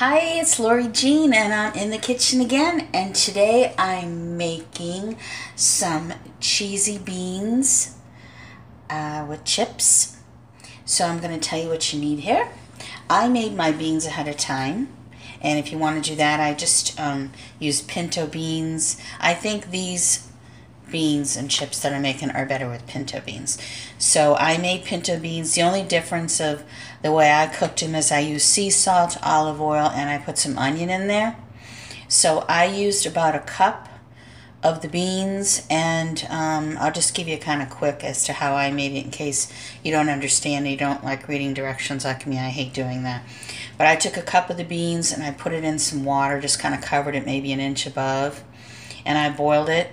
Hi, it's Lori Jean, and I'm in the kitchen again. And today I'm making some cheesy beans uh, with chips. So I'm going to tell you what you need here. I made my beans ahead of time. And if you want to do that, I just um, use pinto beans. I think these beans and chips that I'm making are better with pinto beans. So I made pinto beans. The only difference of the way I cooked them is I used sea salt, olive oil, and I put some onion in there. So I used about a cup of the beans and um, I'll just give you kind of quick as to how I made it in case you don't understand you don't like reading directions like me I hate doing that but I took a cup of the beans and I put it in some water just kind of covered it maybe an inch above and I boiled it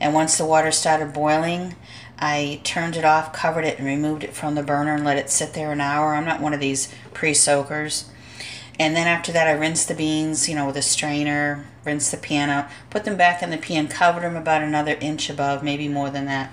and once the water started boiling, I turned it off, covered it, and removed it from the burner and let it sit there an hour. I'm not one of these pre-soakers. And then after that, I rinsed the beans, you know, with a strainer, rinsed the pan out, put them back in the pan, covered them about another inch above, maybe more than that,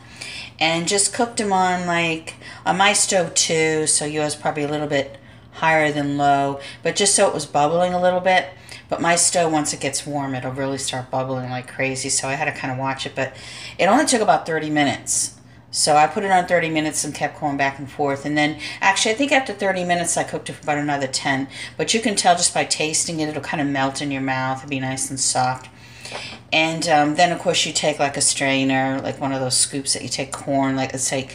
and just cooked them on like on my stove too. So yours probably a little bit higher than low, but just so it was bubbling a little bit. But my stove, once it gets warm, it'll really start bubbling like crazy. So I had to kind of watch it. But it only took about 30 minutes. So I put it on 30 minutes and kept going back and forth. And then, actually, I think after 30 minutes, I cooked it for about another 10. But you can tell just by tasting it, it'll kind of melt in your mouth. It'll be nice and soft. And um, then, of course, you take like a strainer, like one of those scoops that you take corn, like let's say,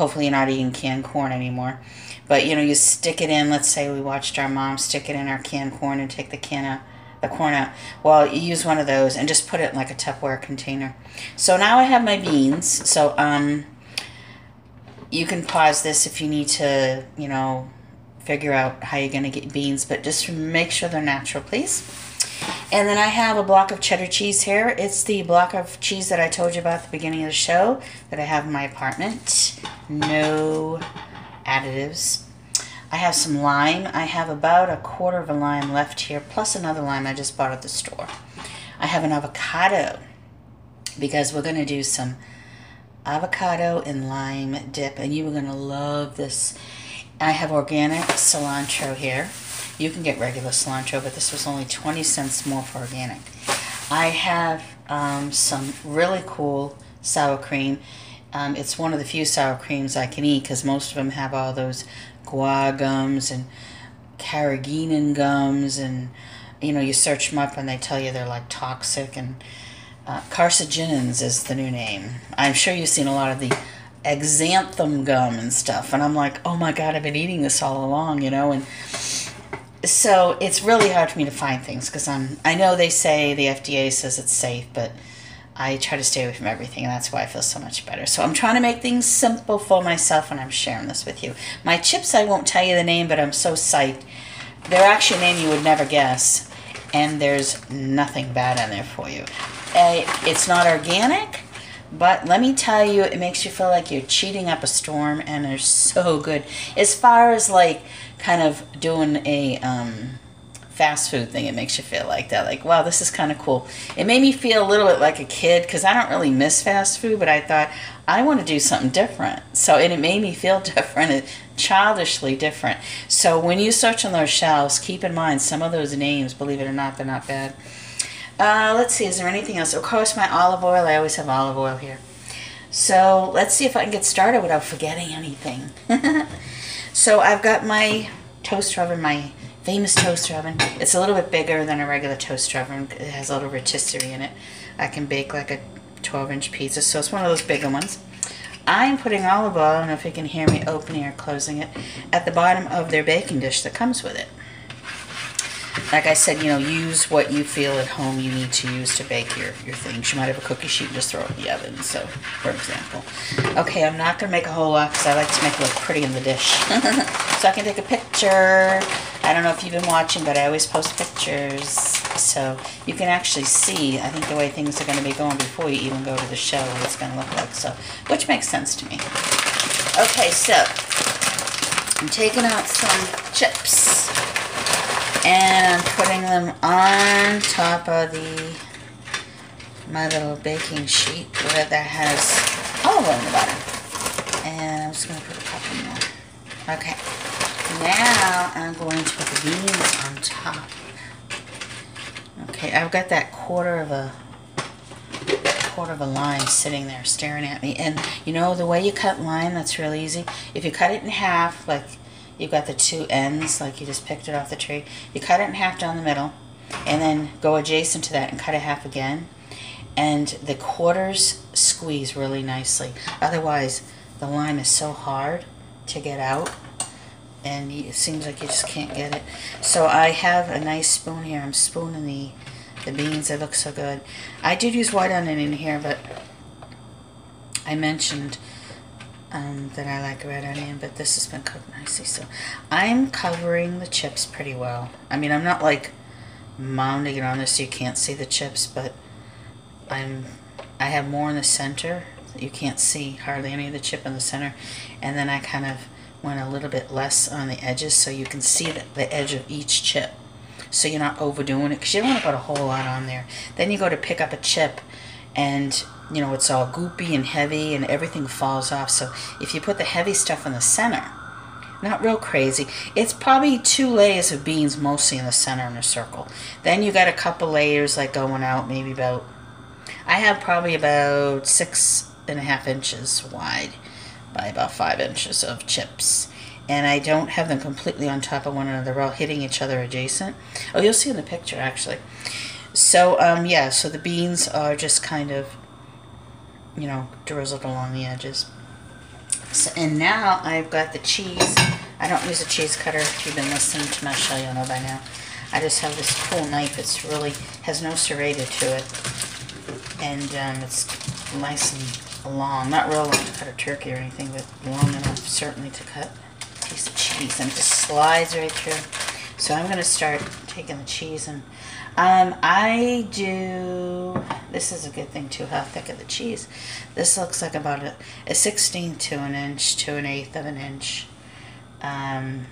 hopefully you're not eating canned corn anymore. But, you know, you stick it in, let's say we watched our mom stick it in our canned corn and take the can out the corn out. Well, you use one of those and just put it in like a Tupperware container. So now I have my beans. So um, you can pause this if you need to, you know, figure out how you're going to get beans, but just make sure they're natural, please. And then I have a block of cheddar cheese here. It's the block of cheese that I told you about at the beginning of the show that I have in my apartment. No additives. I have some lime. I have about a quarter of a lime left here, plus another lime I just bought at the store. I have an avocado because we're going to do some avocado and lime dip, and you are going to love this. I have organic cilantro here. You can get regular cilantro, but this was only 20 cents more for organic. I have um, some really cool sour cream. Um, it's one of the few sour creams I can eat because most of them have all those guar gums and carrageenan gums and you know you search them up and they tell you they're like toxic and uh, carcinogens is the new name i'm sure you've seen a lot of the xanthan gum and stuff and i'm like oh my god i've been eating this all along you know and so it's really hard for me to find things because i'm i know they say the fda says it's safe but I try to stay away from everything, and that's why I feel so much better. So I'm trying to make things simple for myself, and I'm sharing this with you. My chips, I won't tell you the name, but I'm so psyched. They're actually a name you would never guess, and there's nothing bad in there for you. It's not organic, but let me tell you, it makes you feel like you're cheating up a storm, and they're so good. As far as like kind of doing a um, fast food thing. It makes you feel like that. Like, wow, this is kind of cool. It made me feel a little bit like a kid because I don't really miss fast food, but I thought I want to do something different. So, and it made me feel different, childishly different. So, when you search on those shelves, keep in mind some of those names, believe it or not, they're not bad. Uh, let's see, is there anything else? Of course, my olive oil. I always have olive oil here. So, let's see if I can get started without forgetting anything. so, I've got my toaster oven, my famous toaster oven. It's a little bit bigger than a regular toaster oven. It has a little rotisserie in it. I can bake like a 12 inch pizza, so it's one of those bigger ones. I'm putting olive oil, I don't know if you can hear me opening or closing it, at the bottom of their baking dish that comes with it like I said, you know, use what you feel at home you need to use to bake your, your things. You might have a cookie sheet and just throw it in the oven, so, for example. Okay, I'm not going to make a whole lot because I like to make it look pretty in the dish. so I can take a picture. I don't know if you've been watching, but I always post pictures. So you can actually see, I think, the way things are going to be going before you even go to the show, what it's going to look like. So, which makes sense to me. Okay, so I'm taking out some chips and I'm putting them on top of the my little baking sheet where that has olive oil in the bottom. And I'm just going to put a couple more. Okay. Now I'm going to put the beans on top Okay, I've got that quarter of a quarter of a lime sitting there staring at me. And you know the way you cut lime, that's real easy. If you cut it in half, like you've got the two ends, like you just picked it off the tree, you cut it in half down the middle, and then go adjacent to that and cut it half again. And the quarters squeeze really nicely. Otherwise, the lime is so hard to get out and it seems like you just can't get it. So I have a nice spoon here. I'm spooning the, the beans. They look so good. I did use white onion in here, but I mentioned um, that I like red onion, but this has been cooked nicely. So I'm covering the chips pretty well. I mean, I'm not like mounding it on this so you can't see the chips, but I'm I have more in the center. You can't see hardly any of the chip in the center. And then I kind of went a little bit less on the edges so you can see the, the edge of each chip so you're not overdoing it because you don't want to put a whole lot on there then you go to pick up a chip and you know it's all goopy and heavy and everything falls off so if you put the heavy stuff in the center not real crazy it's probably two layers of beans mostly in the center in a circle then you got a couple layers like going out maybe about I have probably about six and a half inches wide by about five inches of chips. And I don't have them completely on top of one another. They're all hitting each other adjacent. Oh, you'll see in the picture, actually. So, um, yeah, so the beans are just kind of, you know, drizzled along the edges. So, and now I've got the cheese. I don't use a cheese cutter. If you've been listening to my show, you'll know by now. I just have this cool knife. It's really, has no serrated to it. And um, it's nice and long, not real long to cut a turkey or anything, but long enough certainly to cut a piece of cheese. And it just slides right through. So I'm going to start taking the cheese and um, I do, this is a good thing too, how thick of the cheese. This looks like about a, a 16th to an inch to an eighth of an inch. Um,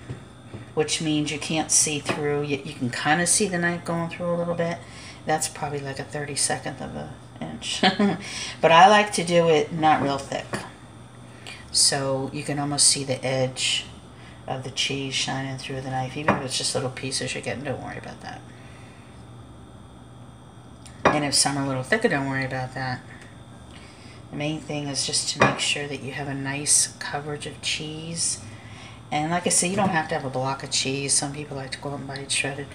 which means you can't see through. You, you can kind of see the knife going through a little bit. That's probably like a 32nd of an inch. but I like to do it not real thick. So you can almost see the edge of the cheese shining through the knife. Even if it's just little pieces you're getting, don't worry about that. And if some are a little thicker, don't worry about that. The main thing is just to make sure that you have a nice coverage of cheese. And like I said, you don't have to have a block of cheese. Some people like to go out and buy it shredded.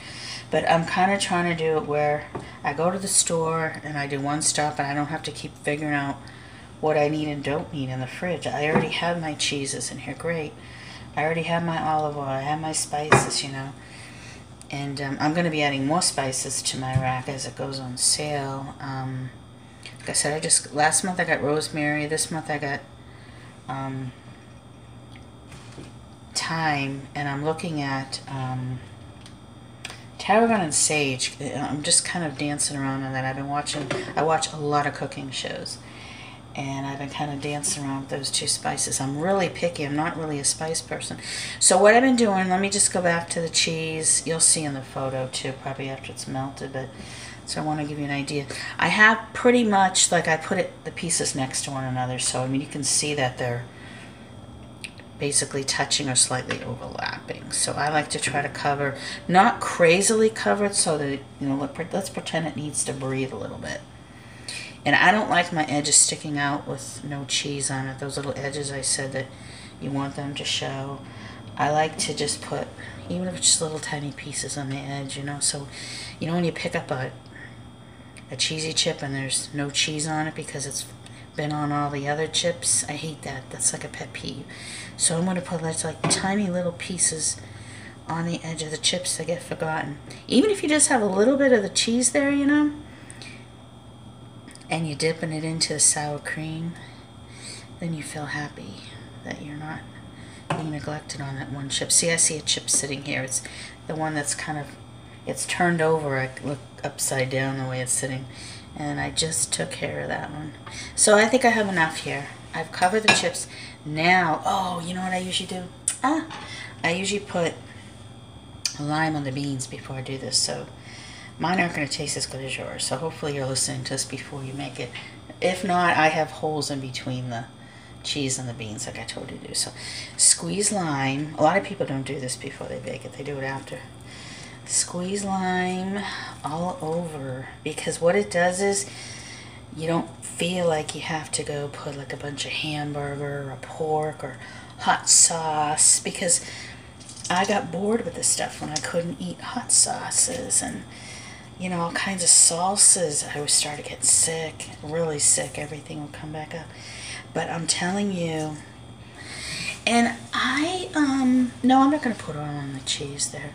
But I'm kind of trying to do it where I go to the store and I do one stop and I don't have to keep figuring out what I need and don't need in the fridge. I already have my cheeses in here. Great. I already have my olive oil. I have my spices, you know. And um, I'm going to be adding more spices to my rack as it goes on sale. Um, like I said, I just last month I got rosemary. This month I got um, thyme, and I'm looking at um, tarragon and sage. I'm just kind of dancing around on that. I've been watching. I watch a lot of cooking shows, and I've been kind of dancing around with those two spices. I'm really picky. I'm not really a spice person. So what I've been doing. Let me just go back to the cheese. You'll see in the photo too, probably after it's melted, but. So I want to give you an idea. I have pretty much, like I put it, the pieces next to one another. So, I mean, you can see that they're basically touching or slightly overlapping. So I like to try to cover, not crazily covered so that, you know, let's pretend it needs to breathe a little bit. And I don't like my edges sticking out with no cheese on it. Those little edges I said that you want them to show. I like to just put, even if it's just little tiny pieces on the edge, you know. So, you know, when you pick up a, a cheesy chip and there's no cheese on it because it's been on all the other chips. I hate that. That's like a pet peeve. So I'm going to put like tiny little pieces on the edge of the chips that get forgotten. Even if you just have a little bit of the cheese there, you know, and you're dipping it into sour cream, then you feel happy that you're not being neglected on that one chip. See, I see a chip sitting here. It's the one that's kind of, it's turned over. I look upside down the way it's sitting and I just took care of that one. So I think I have enough here. I've covered the chips. Now, oh, you know what I usually do? Ah, I usually put lime on the beans before I do this, so mine aren't going to taste as good as yours. So hopefully you're listening to this before you make it. If not, I have holes in between the cheese and the beans like I told you to do. So squeeze lime. A lot of people don't do this before they bake it. They do it after. squeeze lime all over because what it does is you don't feel like you have to go put like a bunch of hamburger or pork or hot sauce because I got bored with this stuff when I couldn't eat hot sauces and you know all kinds of salsas. I would start to get sick, really sick. Everything would come back up. But I'm telling you, and I um no, I'm not gonna put oil on the cheese there.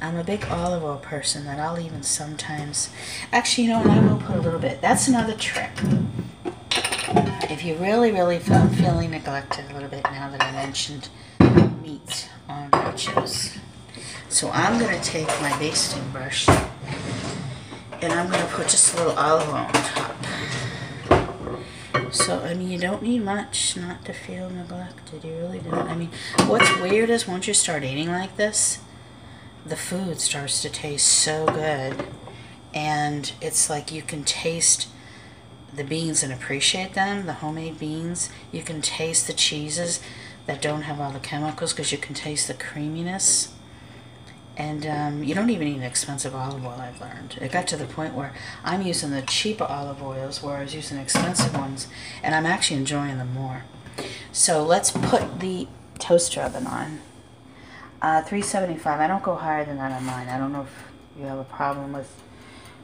I'm a big olive oil person that I'll even sometimes actually you know I will put a little bit. That's another trick. If you really, really feel feeling neglected a little bit now that I mentioned meat on nachos. So I'm gonna take my basting brush and I'm gonna put just a little olive oil on top. So, I mean, you don't need much not to feel neglected. You really don't. I mean, what's weird is once you start eating like this, the food starts to taste so good. And it's like you can taste the beans and appreciate them, the homemade beans. You can taste the cheeses that don't have all the chemicals because you can taste the creaminess. And um, you don't even need expensive olive oil, I've learned. It got to the point where I'm using the cheaper olive oils where I was using expensive ones, and I'm actually enjoying them more. So let's put the toaster oven on. Uh, 375. I don't go higher than that on mine. I don't know if you have a problem with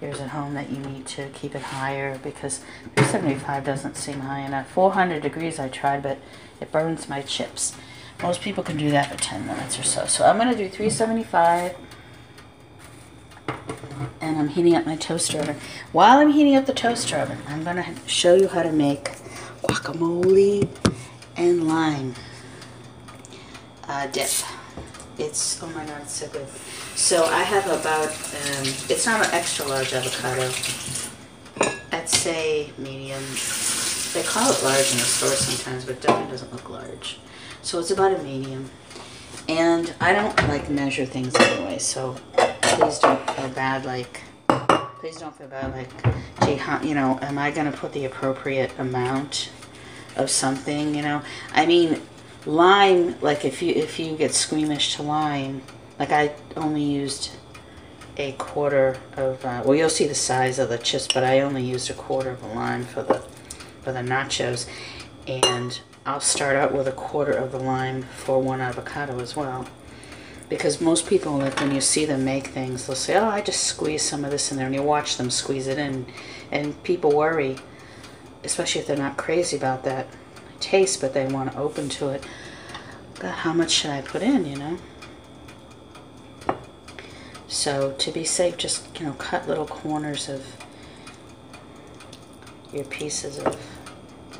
yours at home that you need to keep it higher because 375 doesn't seem high enough. 400 degrees I tried, but it burns my chips. Most people can do that for 10 minutes or so. So I'm going to do 375 and I'm heating up my toaster oven. While I'm heating up the toaster oven, I'm going to show you how to make guacamole and lime uh, dip. It's, oh my god, it's so good. So I have about, um, it's not an extra large avocado. I'd say medium. They call it large in the store sometimes, but it definitely doesn't look large. So it's about a medium. And I don't like measure things anyway, so please don't feel bad like, please don't feel bad like, gee, how, you know, am I going to put the appropriate amount of something, you know? I mean, lime, like if you, if you get squeamish to lime, like I only used a quarter of, uh, well, you'll see the size of the chips, but I only used a quarter of a lime for the, for the nachos. And I'll start out with a quarter of the lime for one avocado as well. Because most people, like when you see them make things, they'll say, oh, I just squeeze some of this in there. And you watch them squeeze it in. And people worry, especially if they're not crazy about that taste, but they want to open to it. God, how much should I put in, you know? So to be safe, just, you know, cut little corners of your pieces of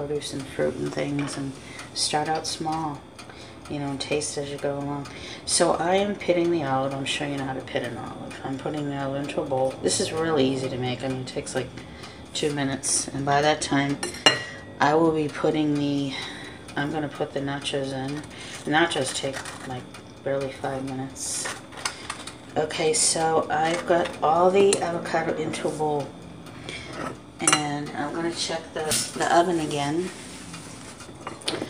produce and fruit and things and start out small you know, taste as you go along. So I am pitting the olive. I'm showing you how to pit an olive. I'm putting the olive into a bowl. This is really easy to make. I mean, it takes like two minutes. And by that time, I will be putting the, I'm going to put the nachos in. The nachos take like barely five minutes. Okay, so I've got all the avocado into a bowl. And I'm going to check the, the oven again.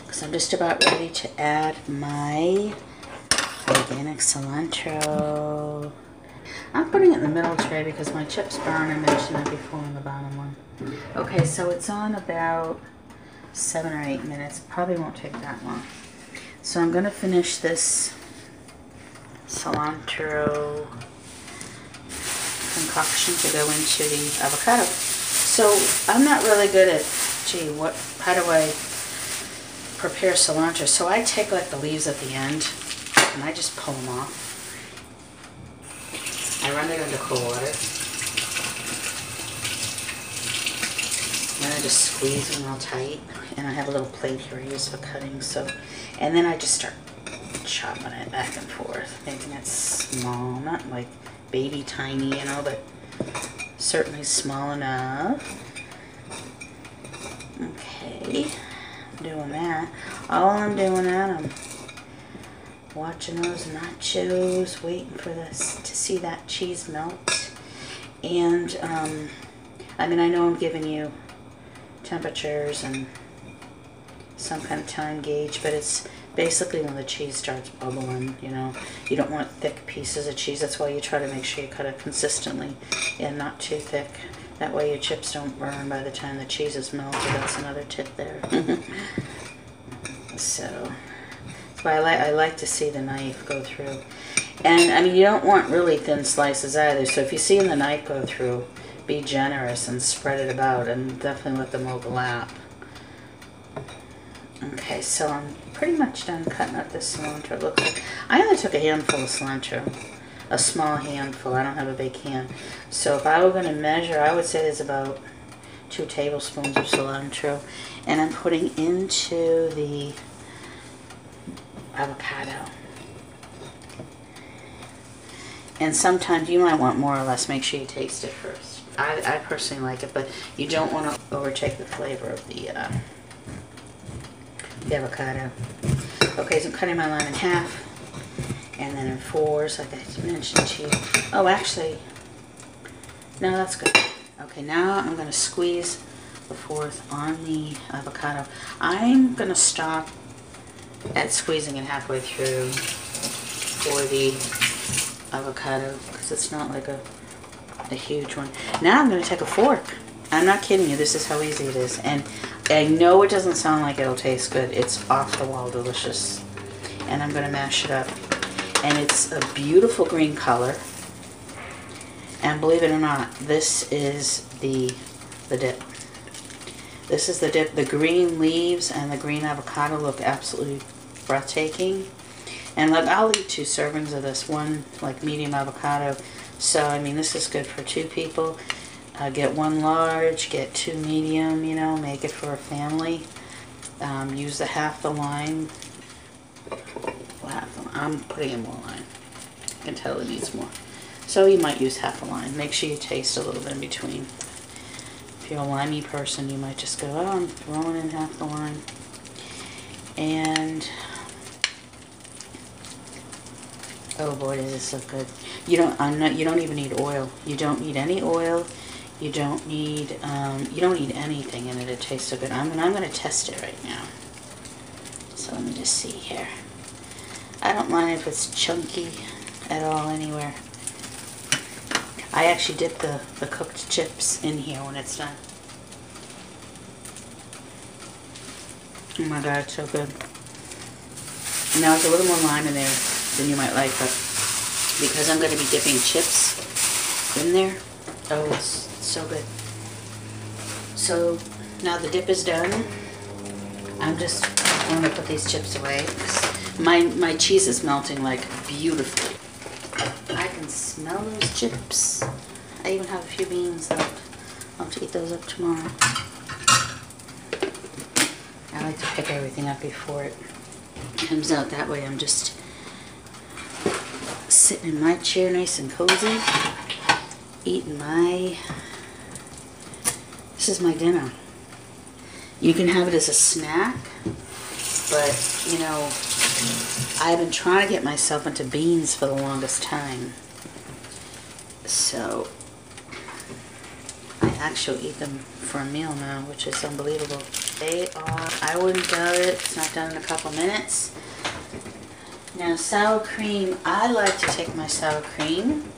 Because I'm just about ready to add my organic cilantro. I'm putting it in the middle tray because my chips burn. I mentioned that before on the bottom one. Okay, so it's on about seven or eight minutes. Probably won't take that long. So I'm going to finish this cilantro concoction to go into the avocado. So I'm not really good at, gee, what, how do I prepare cilantro? So I take like the leaves at the end and I just pull them off. I run it under cool water. And I just squeeze them real tight. And I have a little plate here I use for cutting. So, and then I just start chopping it back and forth, making it small, not like baby tiny, you know, but certainly small enough. Okay, doing that. All I'm doing that, I'm watching those nachos, waiting for this to see that cheese melt. And, um, I mean, I know I'm giving you temperatures and some kind of time gauge, but it's basically when the cheese starts bubbling, you know, you don't want thick pieces of cheese. That's why you try to make sure you cut it consistently and not too thick. That way your chips don't burn by the time the cheese is melted. That's another tip there. Mm-hmm. so that's why I like I like to see the knife go through. And I mean you don't want really thin slices either. So if you see the knife go through, be generous and spread it about and definitely let them overlap. Okay, so I'm pretty much done cutting up this cilantro. Like I only took a handful of cilantro, a small handful. I don't have a big hand. So if I were going to measure, I would say there's about two tablespoons of cilantro. And I'm putting into the avocado. And sometimes you might want more or less. Make sure you taste it first. I, I personally like it, but you don't want to overtake the flavor of the uh, the avocado. Okay, so I'm cutting my lime in half. And then in fours, like I mentioned to you. Oh, actually, no, that's good. Okay, now I'm going to squeeze the fourth on the avocado. I'm going to stop at squeezing it halfway through for the avocado because it's not like a, a huge one. Now I'm going to take a fork. I'm not kidding you. This is how easy it is. And I know it doesn't sound like it'll taste good. It's off the wall delicious. And I'm going to mash it up. And it's a beautiful green color. And believe it or not, this is the, the dip. This is the dip. The green leaves and the green avocado look absolutely breathtaking. And like I'll eat two servings of this, one like medium avocado. So I mean this is good for two people. Uh, get one large, get two medium, you know, make it for a family. Um, use the half the lime. Well, half the, I'm putting in more lime. I can tell it needs more. So you might use half a lime. Make sure you taste a little bit in between. If you're a limey person, you might just go, oh, I'm throwing in half the lime. And oh boy, this is so good. You don't, I'm not, you don't even need oil. You don't need any oil. You don't need, um, you don't need anything in it. It tastes so good. I'm, and I'm going to test it right now. So let me just see here. I don't mind if it's chunky at all anywhere. I actually dip the, the cooked chips in here when it's done. Oh my god, it's so good. Now it's a little more lime in there than you might like, but because I'm going to be dipping chips in there, oh, it's so good. So now the dip is done. I'm just going to put these chips away. My, my cheese is melting like beautifully. I can smell those chips. I even have a few beans left. I'll have to eat those up tomorrow. I like to pick everything up before it comes out. That way I'm just sitting in my chair nice and cozy, eating my this is my dinner. You can have it as a snack, but you know, I've been trying to get myself into beans for the longest time. So, I actually eat them for a meal now, which is unbelievable. They are, I wouldn't doubt it, it's not done in a couple minutes. Now sour cream, I like to take my sour cream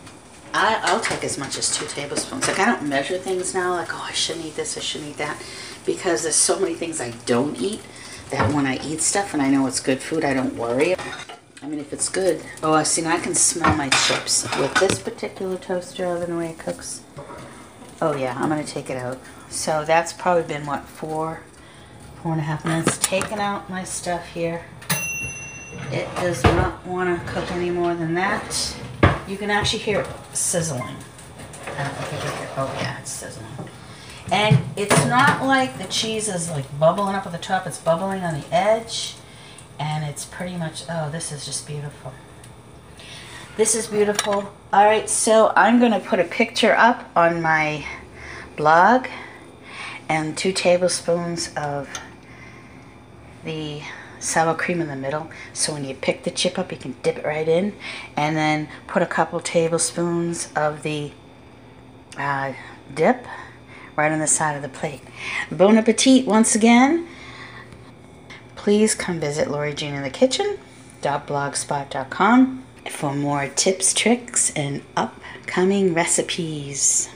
I, I'll take as much as two tablespoons. Like I don't measure things now, like, oh, I shouldn't eat this, I shouldn't eat that. Because there's so many things I don't eat that when I eat stuff and I know it's good food, I don't worry. I mean, if it's good. Oh, I see, now I can smell my chips. With this particular toaster oven, the way it cooks. Oh yeah, I'm to take it out. So that's probably been, what, four, four and a half minutes. Taking out my stuff here. It does not want to cook any more than that. You can actually hear it sizzling. Oh yeah, it's sizzling. And it's not like the cheese is like bubbling up at the top. It's bubbling on the edge. And it's pretty much, oh, this is just beautiful. This is beautiful. All right, so I'm going to put a picture up on my blog and two tablespoons of the sour cream in the middle. So when you pick the chip up, you can dip it right in. And then put a couple tablespoons of the uh, dip right on the side of the plate. Bon appetit once again. please come visit Lori Jean in the Kitchen blogspot.com for more tips, tricks, and upcoming recipes.